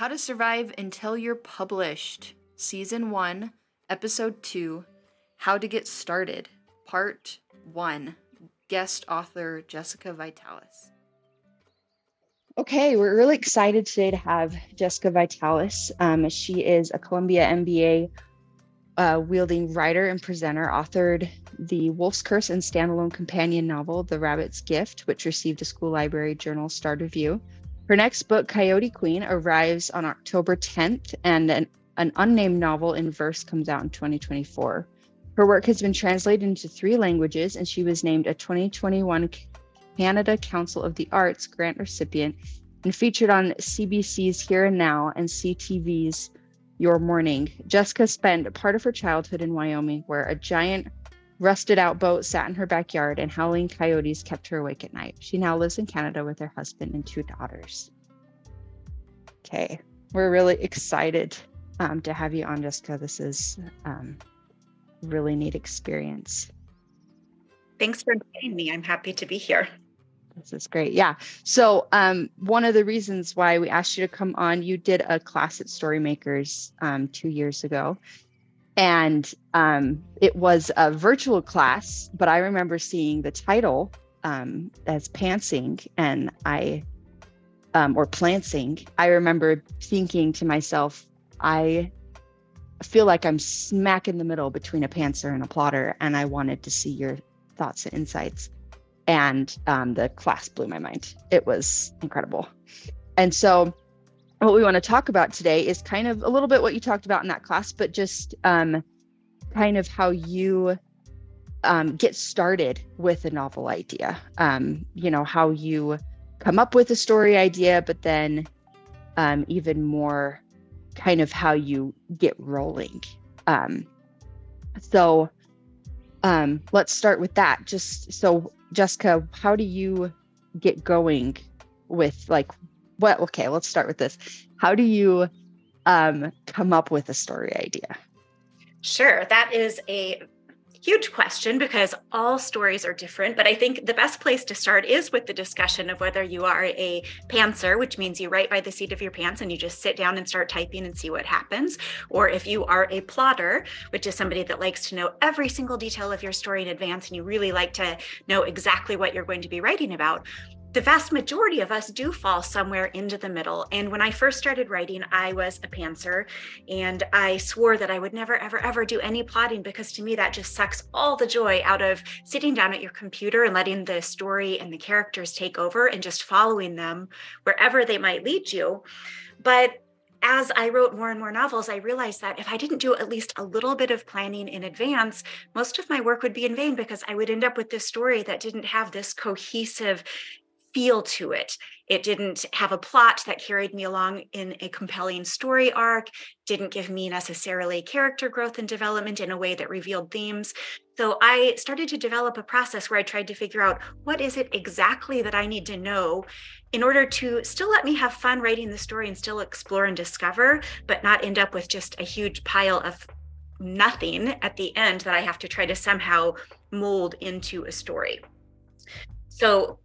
How to Survive Until You're Published, Season 1, Episode 2 How to Get Started, Part 1. Guest author Jessica Vitalis. Okay, we're really excited today to have Jessica Vitalis. Um, she is a Columbia MBA uh, wielding writer and presenter, authored the Wolf's Curse and standalone companion novel, The Rabbit's Gift, which received a school library journal star review. Her next book, Coyote Queen, arrives on October 10th, and an, an unnamed novel in verse comes out in 2024. Her work has been translated into three languages, and she was named a 2021 Canada Council of the Arts grant recipient and featured on CBC's Here and Now and CTV's Your Morning. Jessica spent part of her childhood in Wyoming, where a giant rusted out boat sat in her backyard and howling coyotes kept her awake at night. She now lives in Canada with her husband and two daughters. Okay, we're really excited um, to have you on, Jessica. This is um, really neat experience. Thanks for inviting me. I'm happy to be here. This is great. Yeah. So, um, one of the reasons why we asked you to come on, you did a class at Storymakers um, two years ago, and um, it was a virtual class. But I remember seeing the title um, as Pantsing, and I, um, or Plantsing. I remember thinking to myself, I feel like I'm smack in the middle between a pantser and a plotter, and I wanted to see your thoughts and insights and um, the class blew my mind. It was incredible. And so, what we want to talk about today is kind of a little bit what you talked about in that class, but just um, kind of how you um, get started with a novel idea. Um, you know, how you come up with a story idea, but then um, even more kind of how you get rolling. Um, so, um, let's start with that. Just so Jessica, how do you get going with like what okay, let's start with this. How do you um come up with a story idea? Sure, that is a huge question because all stories are different. But I think the best place to start is with the discussion of whether you are a pantser, which means you write by the seat of your pants and you just sit down and start typing and see what happens, or if you are a plotter, which is somebody that likes to know every single detail of your story in advance and you really like to know exactly what you're going to be writing about the vast majority of us do fall somewhere into the middle. And when I first started writing, I was a pantser and I swore that I would never, ever, ever do any plotting because to me that just sucks all the joy out of sitting down at your computer and letting the story and the characters take over and just following them wherever they might lead you. But as I wrote more and more novels, I realized that if I didn't do at least a little bit of planning in advance, most of my work would be in vain because I would end up with this story that didn't have this cohesive feel to it. It didn't have a plot that carried me along in a compelling story arc, didn't give me necessarily character growth and development in a way that revealed themes. So I started to develop a process where I tried to figure out what is it exactly that I need to know in order to still let me have fun writing the story and still explore and discover, but not end up with just a huge pile of nothing at the end that I have to try to somehow mold into a story. So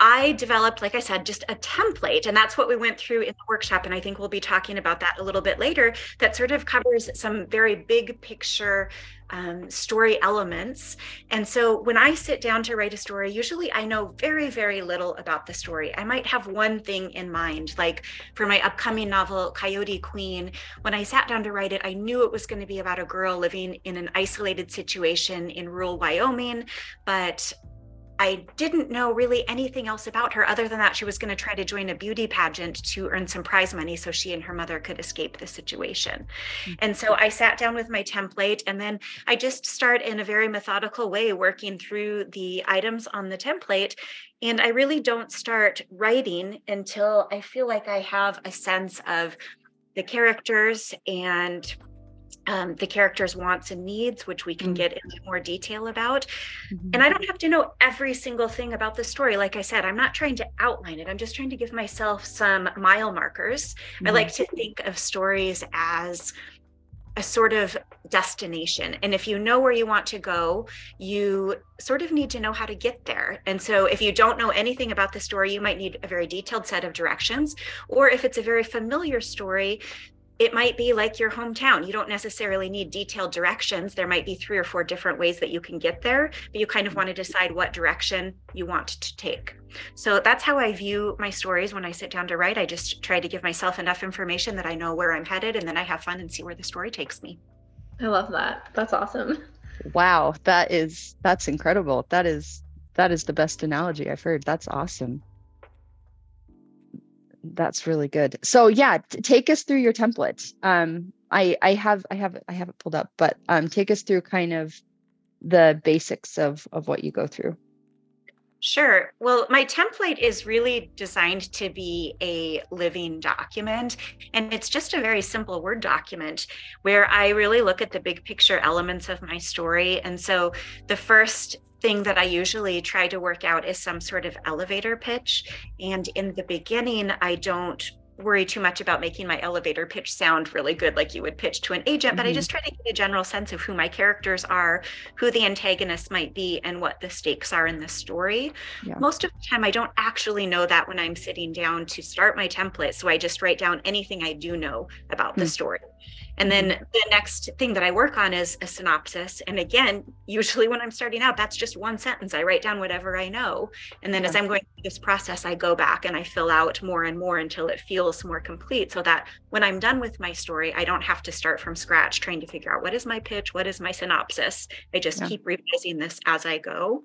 I developed, like I said, just a template. And that's what we went through in the workshop. And I think we'll be talking about that a little bit later. That sort of covers some very big picture um, story elements. And so when I sit down to write a story, usually I know very, very little about the story. I might have one thing in mind, like for my upcoming novel, Coyote Queen. When I sat down to write it, I knew it was going to be about a girl living in an isolated situation in rural Wyoming, but I didn't know really anything else about her other than that she was going to try to join a beauty pageant to earn some prize money so she and her mother could escape the situation. Mm-hmm. And so I sat down with my template and then I just start in a very methodical way working through the items on the template. And I really don't start writing until I feel like I have a sense of the characters and um, the character's wants and needs, which we can mm-hmm. get into more detail about. Mm-hmm. And I don't have to know every single thing about the story. Like I said, I'm not trying to outline it, I'm just trying to give myself some mile markers. Mm-hmm. I like to think of stories as a sort of destination. And if you know where you want to go, you sort of need to know how to get there. And so if you don't know anything about the story, you might need a very detailed set of directions. Or if it's a very familiar story, it might be like your hometown. You don't necessarily need detailed directions. There might be three or four different ways that you can get there, but you kind of want to decide what direction you want to take. So that's how I view my stories when I sit down to write. I just try to give myself enough information that I know where I'm headed, and then I have fun and see where the story takes me. I love that. That's awesome. Wow, that is that's incredible. That is that is the best analogy I've heard. That's awesome that's really good. So yeah, t- take us through your template. Um, I I have I have I have it pulled up, but um, take us through kind of the basics of of what you go through. Sure. Well, my template is really designed to be a living document. And it's just a very simple Word document where I really look at the big picture elements of my story. And so the first thing that I usually try to work out is some sort of elevator pitch. And in the beginning, I don't worry too much about making my elevator pitch sound really good like you would pitch to an agent mm-hmm. but i mm-hmm. just try to get a general sense of who my characters are who the antagonists might be and what the stakes are in the story yeah. most of the time i don't actually know that when i'm sitting down to start my template so i just write down anything i do know about mm-hmm. the story and then mm-hmm. the next thing that I work on is a synopsis. And again, usually when I'm starting out, that's just one sentence. I write down whatever I know. And then yeah. as I'm going through this process, I go back and I fill out more and more until it feels more complete so that when I'm done with my story, I don't have to start from scratch trying to figure out what is my pitch, what is my synopsis. I just yeah. keep revising this as I go.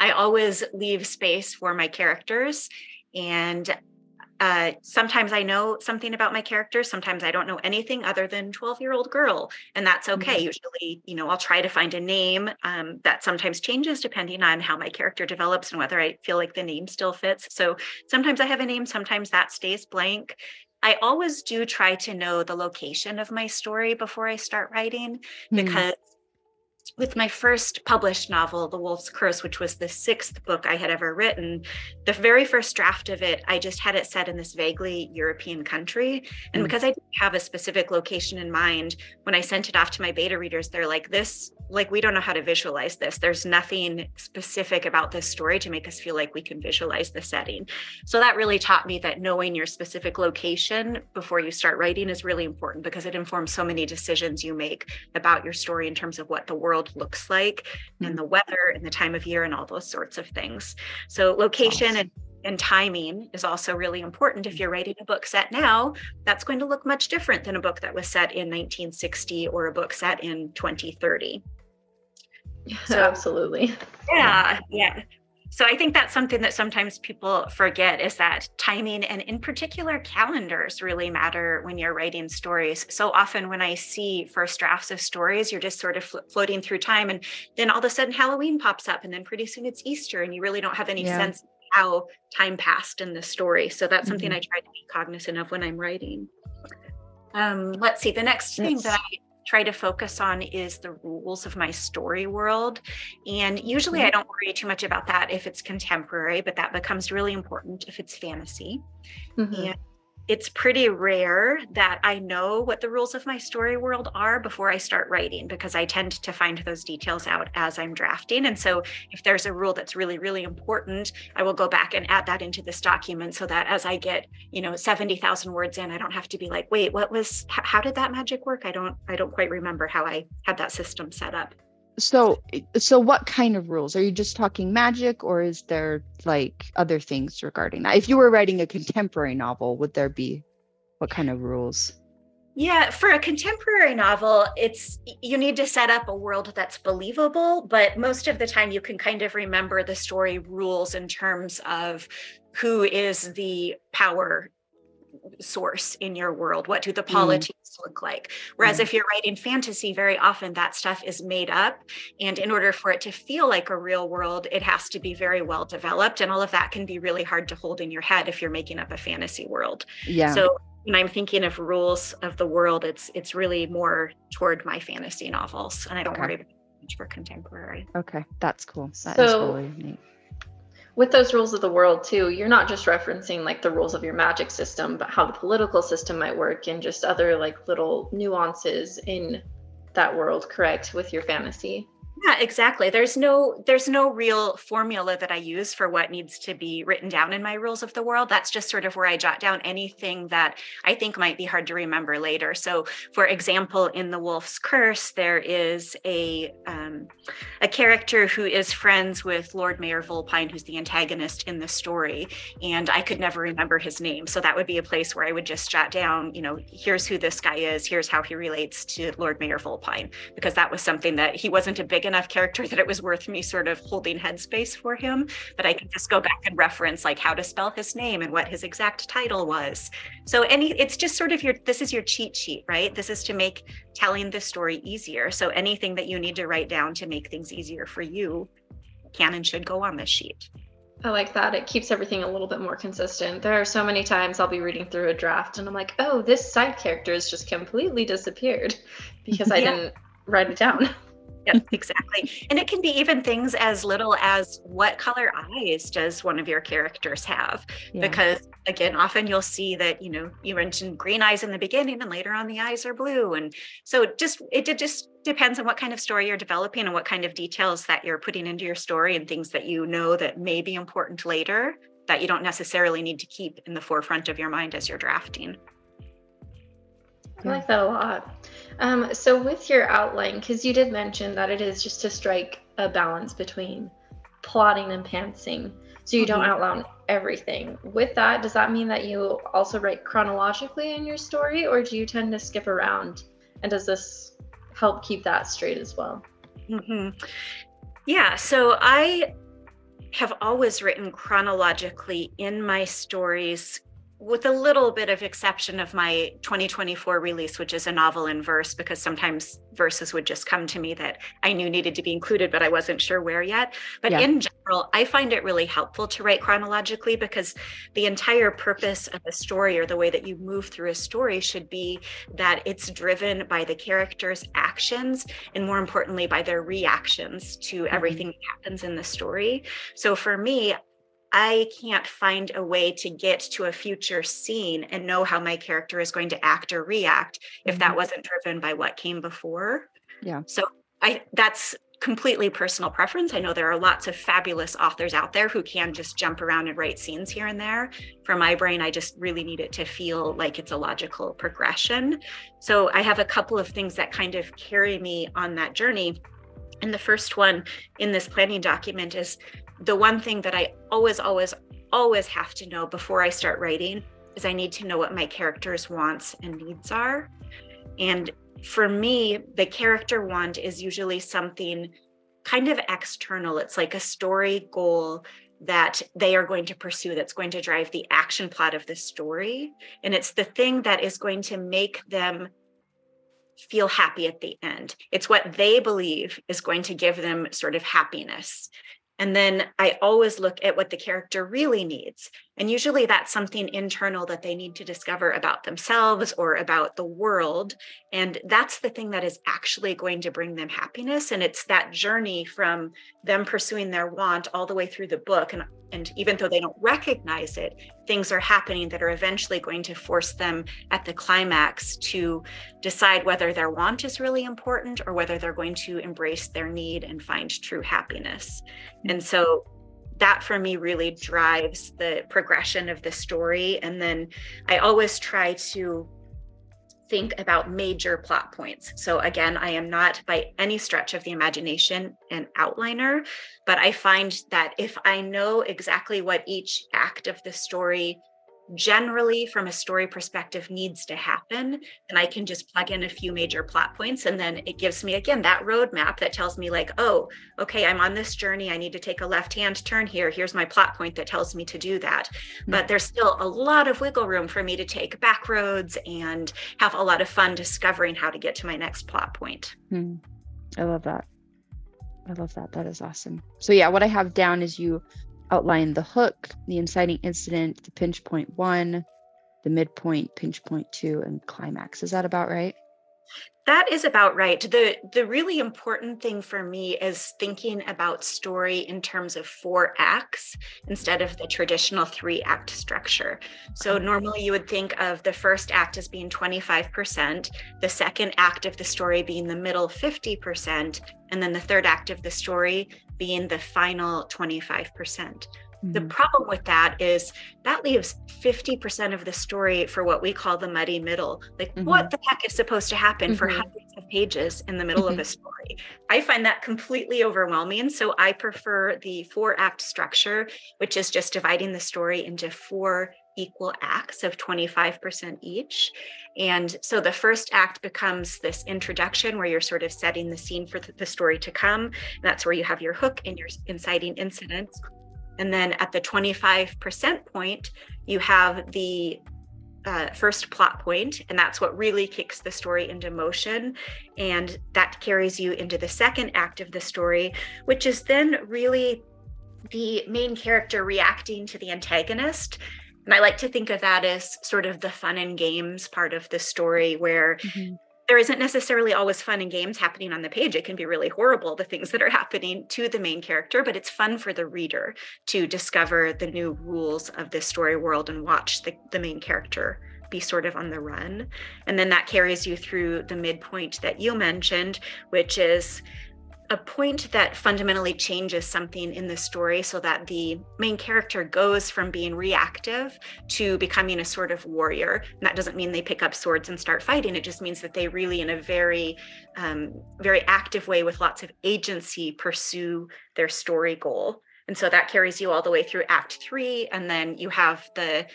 I always leave space for my characters and uh, sometimes I know something about my character. Sometimes I don't know anything other than 12 year old girl. And that's okay. Mm-hmm. Usually, you know, I'll try to find a name um, that sometimes changes depending on how my character develops and whether I feel like the name still fits. So sometimes I have a name, sometimes that stays blank. I always do try to know the location of my story before I start writing mm-hmm. because with my first published novel, The Wolf's Curse, which was the sixth book I had ever written, the very first draft of it, I just had it set in this vaguely European country. And mm. because I didn't have a specific location in mind, when I sent it off to my beta readers, they're like, this like we don't know how to visualize this there's nothing specific about this story to make us feel like we can visualize the setting so that really taught me that knowing your specific location before you start writing is really important because it informs so many decisions you make about your story in terms of what the world looks like mm-hmm. and the weather and the time of year and all those sorts of things so location awesome. and and timing is also really important. If you're writing a book set now, that's going to look much different than a book that was set in 1960 or a book set in 2030. So, absolutely. Yeah, yeah. So I think that's something that sometimes people forget is that timing and in particular calendars really matter when you're writing stories. So often when I see first drafts of stories, you're just sort of floating through time and then all of a sudden Halloween pops up and then pretty soon it's Easter and you really don't have any yeah. sense how time passed in the story. So that's something mm-hmm. I try to be cognizant of when I'm writing. Um, let's see, the next thing that I try to focus on is the rules of my story world. And usually I mm-hmm. don't worry too much about that if it's contemporary, but that becomes really important if it's fantasy. Mm-hmm. And it's pretty rare that I know what the rules of my story world are before I start writing because I tend to find those details out as I'm drafting. And so if there's a rule that's really, really important, I will go back and add that into this document so that as I get, you know, 70,000 words in, I don't have to be like, wait, what was, how did that magic work? I don't, I don't quite remember how I had that system set up so eh, so what kind of rules? Are you just talking magic or is there like other things regarding that? If you were writing a contemporary novel would there be what kind of rules? Yeah, for a contemporary novel, it's you need to set up a world that's believable, but most of the time you can kind of remember the story rules in terms of who is the power source in your world? What do the mm. politics mm. look like? Whereas mm. if you're writing fantasy, very often that stuff is made up. And in order for it to feel like a real world, it has to be very well developed. And all of that can be really hard to hold in your head if you're making up a fantasy world. Yeah. So when I'm thinking of rules of the world, it's it's really more toward my fantasy novels. And I don't okay. worry about much for contemporary. Okay. That's cool. That so, is really neat with those rules of the world too, you're not just referencing like the rules of your magic system, but how the political system might work and just other like little nuances in that world, correct, with your fantasy. Yeah, exactly. There's no there's no real formula that I use for what needs to be written down in my rules of the world. That's just sort of where I jot down anything that I think might be hard to remember later. So, for example, in The Wolf's Curse, there is a um, a character who is friends with Lord Mayor volpine who's the antagonist in the story, and I could never remember his name. So that would be a place where I would just jot down, you know, here's who this guy is, here's how he relates to Lord Mayor volpine because that was something that he wasn't a big enough character that it was worth me sort of holding headspace for him. But I can just go back and reference like how to spell his name and what his exact title was. So any it's just sort of your this is your cheat sheet, right? This is to make telling the story easier. So anything that you need to write down to make things easier for you can and should go on this sheet. I like that. It keeps everything a little bit more consistent. There are so many times I'll be reading through a draft and I'm like, oh, this side character has just completely disappeared because I yeah. didn't write it down. Yeah, exactly. And it can be even things as little as what color eyes does one of your characters have? Yeah. Because again, often you'll see that, you know, you mentioned green eyes in the beginning and later on the eyes are blue. And so it just it just depends on what kind of story you're developing and what kind of details that you're putting into your story and things that you know that may be important later that you don't necessarily need to keep in the forefront of your mind as you're drafting. I like that a lot. Um, so with your outline, because you did mention that it is just to strike a balance between plotting and pantsing, so you mm-hmm. don't outline everything. With that, does that mean that you also write chronologically in your story, or do you tend to skip around? And does this help keep that straight as well? Mm-hmm. Yeah. So I have always written chronologically in my stories with a little bit of exception of my 2024 release, which is a novel in verse, because sometimes verses would just come to me that I knew needed to be included, but I wasn't sure where yet. But yeah. in general, I find it really helpful to write chronologically because the entire purpose of a story or the way that you move through a story should be that it's driven by the characters' actions and more importantly, by their reactions to mm-hmm. everything that happens in the story. So for me, I can't find a way to get to a future scene and know how my character is going to act or react if mm-hmm. that wasn't driven by what came before. Yeah. So I that's completely personal preference. I know there are lots of fabulous authors out there who can just jump around and write scenes here and there. For my brain, I just really need it to feel like it's a logical progression. So I have a couple of things that kind of carry me on that journey. And the first one in this planning document is the one thing that I always, always, always have to know before I start writing is I need to know what my character's wants and needs are. And for me, the character want is usually something kind of external. It's like a story goal that they are going to pursue that's going to drive the action plot of the story. And it's the thing that is going to make them feel happy at the end. It's what they believe is going to give them sort of happiness. And then I always look at what the character really needs. And usually that's something internal that they need to discover about themselves or about the world. And that's the thing that is actually going to bring them happiness. And it's that journey from them pursuing their want all the way through the book. And, and even though they don't recognize it, things are happening that are eventually going to force them at the climax to decide whether their want is really important or whether they're going to embrace their need and find true happiness. Mm-hmm. And so that for me really drives the progression of the story. And then I always try to think about major plot points. So, again, I am not by any stretch of the imagination an outliner, but I find that if I know exactly what each act of the story generally from a story perspective needs to happen and i can just plug in a few major plot points and then it gives me again that roadmap that tells me like oh okay i'm on this journey i need to take a left hand turn here here's my plot point that tells me to do that. Mm-hmm. but there's still a lot of wiggle room for me to take back roads and have a lot of fun discovering how to get to my next plot point. Mm-hmm. i love that. I love that. That is awesome. So yeah what i have down is you outline the hook, the inciting incident, the pinch point one, the midpoint, pinch point two, and climax. Is that about right? That is about right. The the really important thing for me is thinking about story in terms of four acts instead of the traditional three act structure. So normally you would think of the first act as being 25%, the second act of the story being the middle 50%, and then the third act of the story being the final 25%. The mm-hmm. problem with that is that leaves 50% of the story for what we call the muddy middle. Like, mm-hmm. what the heck is supposed to happen mm-hmm. for hundreds of pages in the middle of a mm-hmm. story? I find that completely overwhelming. So I prefer the four act structure, which is just dividing the story into four equal acts of 25% each. And so the first act becomes this introduction where you're sort of setting the scene for the story to come. That's where you have your hook and your inciting incidents. And then at the 25% point, you have the uh, first plot point, and that's what really kicks the story into motion. And that carries you into the second act of the story, which is then really the main character reacting to the antagonist. And I like to think of that as sort of the fun and games part of the story where mm-hmm there isn't necessarily always fun and games happening on the page. It can be really horrible, the things that are happening to the main character, but it's fun for the reader to discover the new rules of this story world and watch the, the main character be sort of on the run. And then that carries you through the midpoint that you mentioned, which is a point that fundamentally changes something in the story so that the main character goes from being reactive to becoming a sort of warrior. And that doesn't mean they pick up swords and start fighting. It just means that they really, in a very, um, very active way with lots of agency, pursue their story goal. And so that carries you all the way through Act Three. And then you have the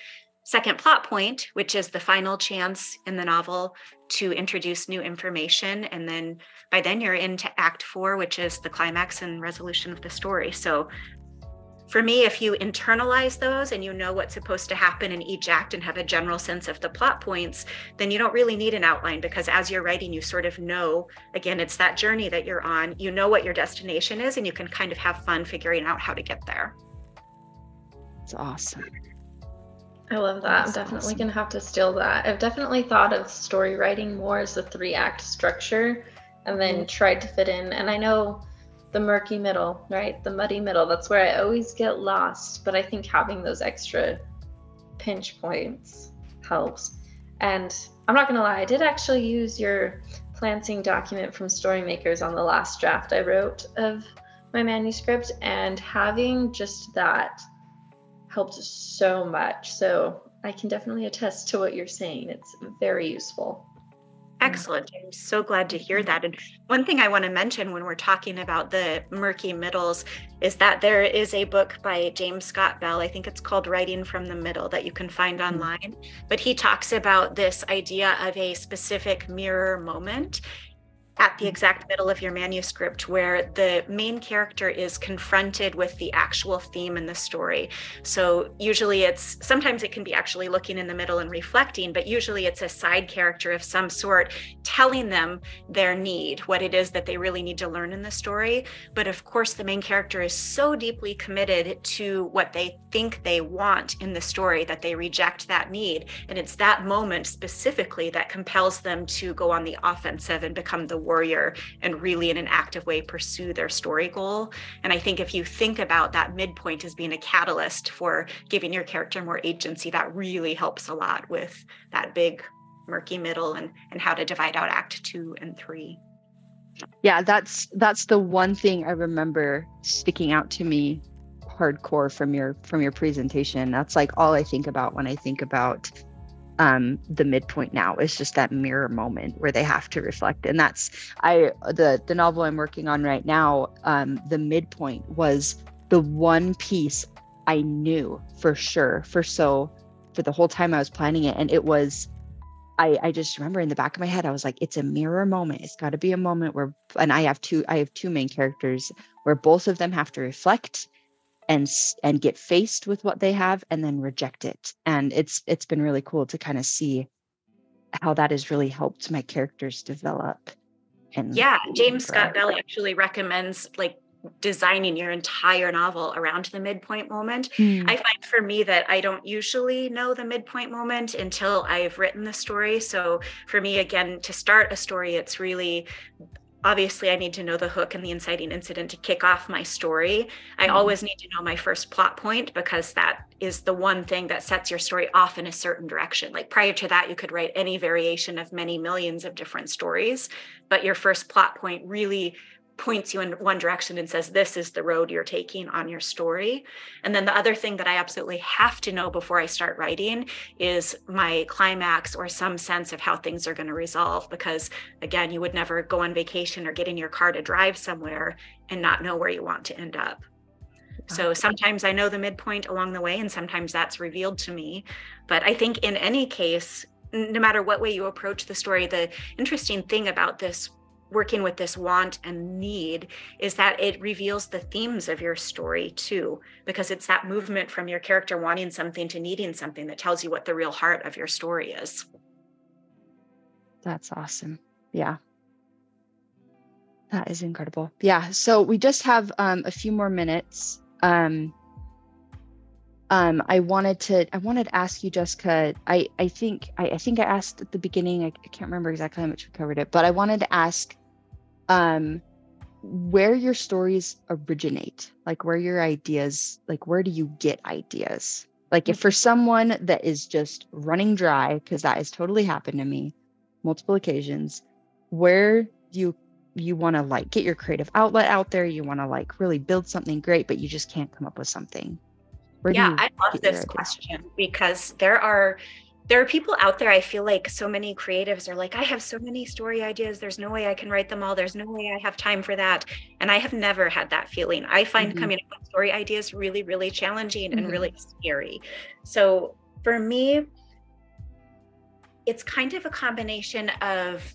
second plot point, which is the final chance in the novel to introduce new information. And then by then you're into act four, which is the climax and resolution of the story. So for me, if you internalize those and you know what's supposed to happen in each act and have a general sense of the plot points, then you don't really need an outline because as you're writing, you sort of know again, it's that journey that you're on. You know what your destination is, and you can kind of have fun figuring out how to get there. It's awesome. I love that. I'm definitely awesome. gonna have to steal that. I've definitely thought of story writing more as a three act structure and then mm-hmm. tried to fit in. And I know the murky middle, right? The muddy middle, that's where I always get lost. But I think having those extra pinch points helps. And I'm not gonna lie, I did actually use your planting document from Storymakers on the last draft I wrote of my manuscript, and having just that helped so much. So I can definitely attest to what you're saying. It's very useful. Excellent. I'm so glad to hear that. And one thing I want to mention when we're talking about the murky middles is that there is a book by James Scott Bell. I think it's called Writing from the Middle that you can find mm-hmm. online. But he talks about this idea of a specific mirror moment at the exact middle of your manuscript where the main character is confronted with the actual theme in the story. So usually it's sometimes it can be actually looking in the middle and reflecting, but usually it's a side character of some sort telling them their need, what it is that they really need to learn in the story. But of course, the main character is so deeply committed to what they think they want in the story that they reject that need. And it's that moment specifically that compels them to go on the offensive and become the warrior and really in an active way pursue their story goal. And I think if you think about that midpoint as being a catalyst for giving your character more agency, that really helps a lot with that big murky middle and and how to divide out act 2 and 3. Yeah, that's that's the one thing I remember sticking out to me hardcore from your from your presentation. That's like all I think about when I think about um the midpoint now is just that mirror moment where they have to reflect. And that's i the the novel i'm working on right now um the midpoint was the one piece i knew for sure for so for the whole time i was planning it. And it was I, I just remember in the back of my head, I was like, it's a mirror moment. It's got to be a moment where, and I have two, I have two main characters where both of them have to reflect and and get faced with what they have and then reject it and it's it's been really cool to kind of see how that has really helped my characters develop and yeah james scott bell actually recommends like designing your entire novel around the midpoint moment. Hmm. I find for me that I don't usually know the midpoint moment until I've written the story. So for me, again, to start a story, it's really obviously I need to know the hook and the inciting incident to kick off my story. I Mhm. always need to know my first plot point because that is the one thing that sets your story off in a certain direction. Like prior to that, you could write any variation of many millions of different stories, but your first plot point really points you in one direction and says this is the road you're taking on your story. And then the other thing that i absolutely have to know before i start writing is my climax or some sense of how things are going to resolve because again you would never go on vacation or get in your car to drive somewhere and not know where you want to end up. So uh-huh. sometimes i know the midpoint along the way and sometimes that's revealed to me. But i think in any case no matter what way you approach the story the interesting thing about this working with this want and need is that it reveals the themes of your story too because it's that movement from your character wanting something to needing something that tells you what the real heart of your story is That's awesome. Yeah. That is incredible. Yeah. So we just have um, a few more minutes. Um, um, I wanted to I wanted to ask you, Jessica. I I think I, I think I asked at the beginning. I, I can't remember exactly how much we covered it, but I wanted to ask um, where your stories originate, like where your ideas, like where do you get ideas? Like if for someone that is just running dry, because that has totally happened to me multiple occasions, where do you you want to like get your creative outlet out there, you want to like really build something great, but you just can't come up with something. Where yeah i love this question because there are there are people out there i feel like so many creatives are like i have so many story ideas. There's no way i can write them all. There's no way i have time for that. And i have never had that feeling. I find Mhm. coming up with story ideas really really challenging and Mhm. really scary. So for me it's kind of a combination of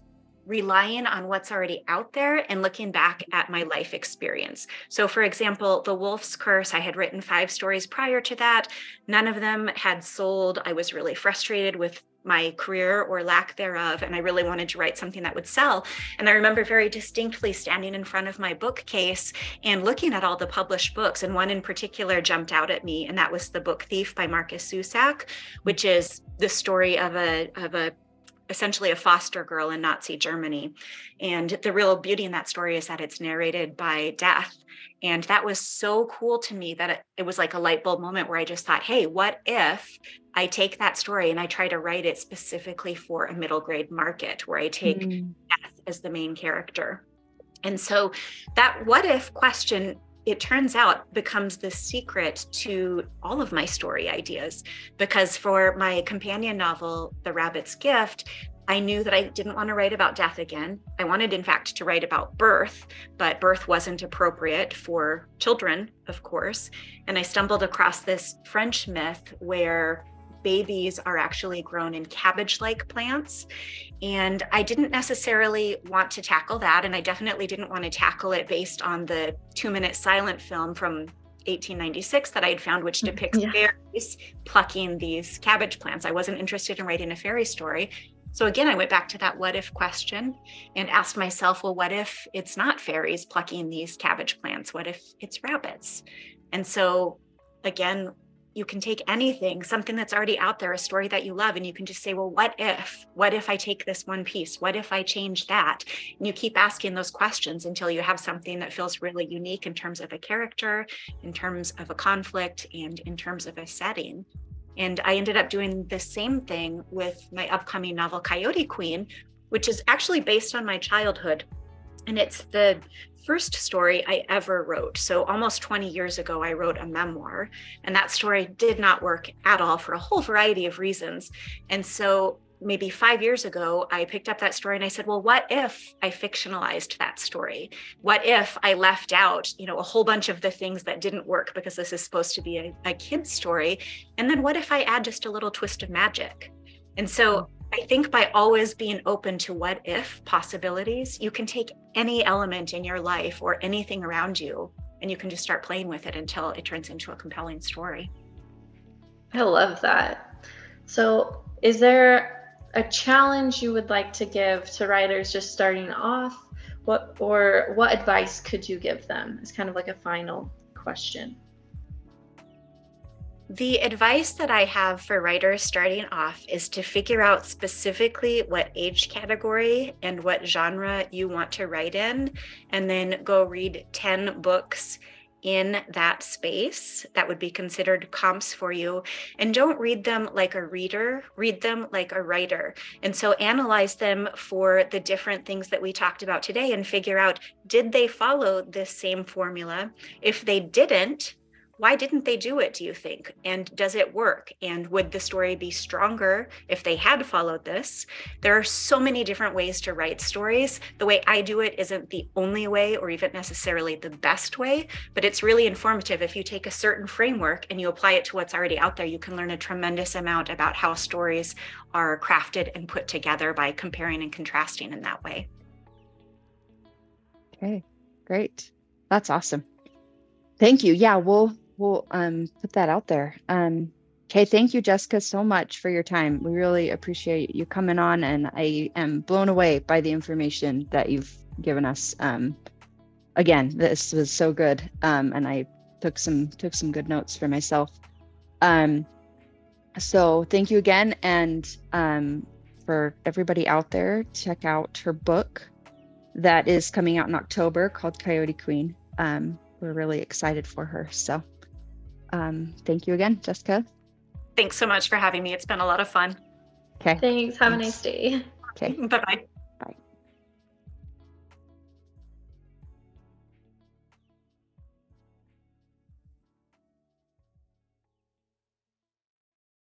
relying on what's already out there and looking back at my life experience. So, for example, The Wolf's Curse, I had written five stories prior to that. None of them had sold. I was really frustrated with my career or lack thereof, and I really wanted to write something that would sell. And I remember very distinctly standing in front of my bookcase and looking at all the published books. And one in particular jumped out at me, and that was The Book Thief by Markus Zusak, which is the story of a, of a essentially a foster girl in Nazi Germany. And the real beauty in that story is that it's narrated by death. And that was so cool to me that it, it was like a light bulb moment where I just thought, hey, what if I take that story and I try to write it specifically for a middle grade market where I take Mm, death as the main character? And so that what if question it turns out becomes the secret to all of my story ideas. Because for my companion novel the rabbit's gift i knew that i didn't want to write about death again. I wanted in fact to write about birth but birth wasn't appropriate for children of course. And i stumbled across this french myth where babies are actually grown in cabbage like plants and I didn't necessarily want to tackle that. And I definitely didn't want to tackle it based on the two minute silent film from 1896 that I had found, which mm, depicts Yeah. fairies plucking these cabbage plants. I wasn't interested in writing a fairy story. So again, I went back to that what if question and asked myself, well, what if it's not fairies plucking these cabbage plants? What if it's rabbits? And so again, you can take anything, something that's already out there, a story that you love, and you can just say, well, what if? What if I take this one piece? What if I change that? And you keep asking those questions until you have something that feels really unique in terms of a character, in terms of a conflict, and in terms of a setting. And I ended up doing the same thing with my upcoming novel, Coyote Queen, which is actually based on my childhood. And it's the first story I ever wrote. So almost 20 years ago, I wrote a memoir, and that story did not work at all for a whole variety of reasons. And so maybe five years ago, I picked up that story and I said, well, what if I fictionalized that story? What if I left out, you know, a whole bunch of the things that didn't work because this is supposed to be a, a kid's story? And then what if I add just a little twist of magic? And so mm. I think by always being open to what if possibilities, you can take any element in your life or anything around you and you can just start playing with it until it turns into a compelling story. I love that. So, is there a challenge you would like to give to writers just starting off what or what advice could you give them? It's kind of like a final question. The advice that I have for writers starting off is to figure out specifically what age category and what genre you want to write in, and then go read 10 books in that space that would be considered comps for you. And don't read them like a reader, read them like a writer. And so analyze them for the different things that we talked about today and figure out did they follow this same formula? If they didn't, why didn't they do it do you think? And does it work? And would the story be stronger if they had followed this? There are so many different ways to write stories. The way i do it isn't the only way or even necessarily the best way but it's really informative. If you take a certain framework and you apply it to what's already out there you can learn a tremendous amount about how stories are crafted and put together by comparing and contrasting in that way. Okay great. That's awesome. Thank you. Yeah we'll we'll um, put that out there. Um, okay, thank you, Jessica, so much for your time. We really appreciate you coming on, and I am blown away by the information that you've given us. Um, again, this was so good, um, and I took some took some good notes for myself. Um, so thank you again, and um, for everybody out there, check out her book that is coming out in October called Coyote Queen. Um, we're really excited for her. So um, thank you again, Jessica. Thanks so much for having me. It's been a lot of fun. Okay. Thanks. Have Thanks. a nice day. Okay. Bye bye.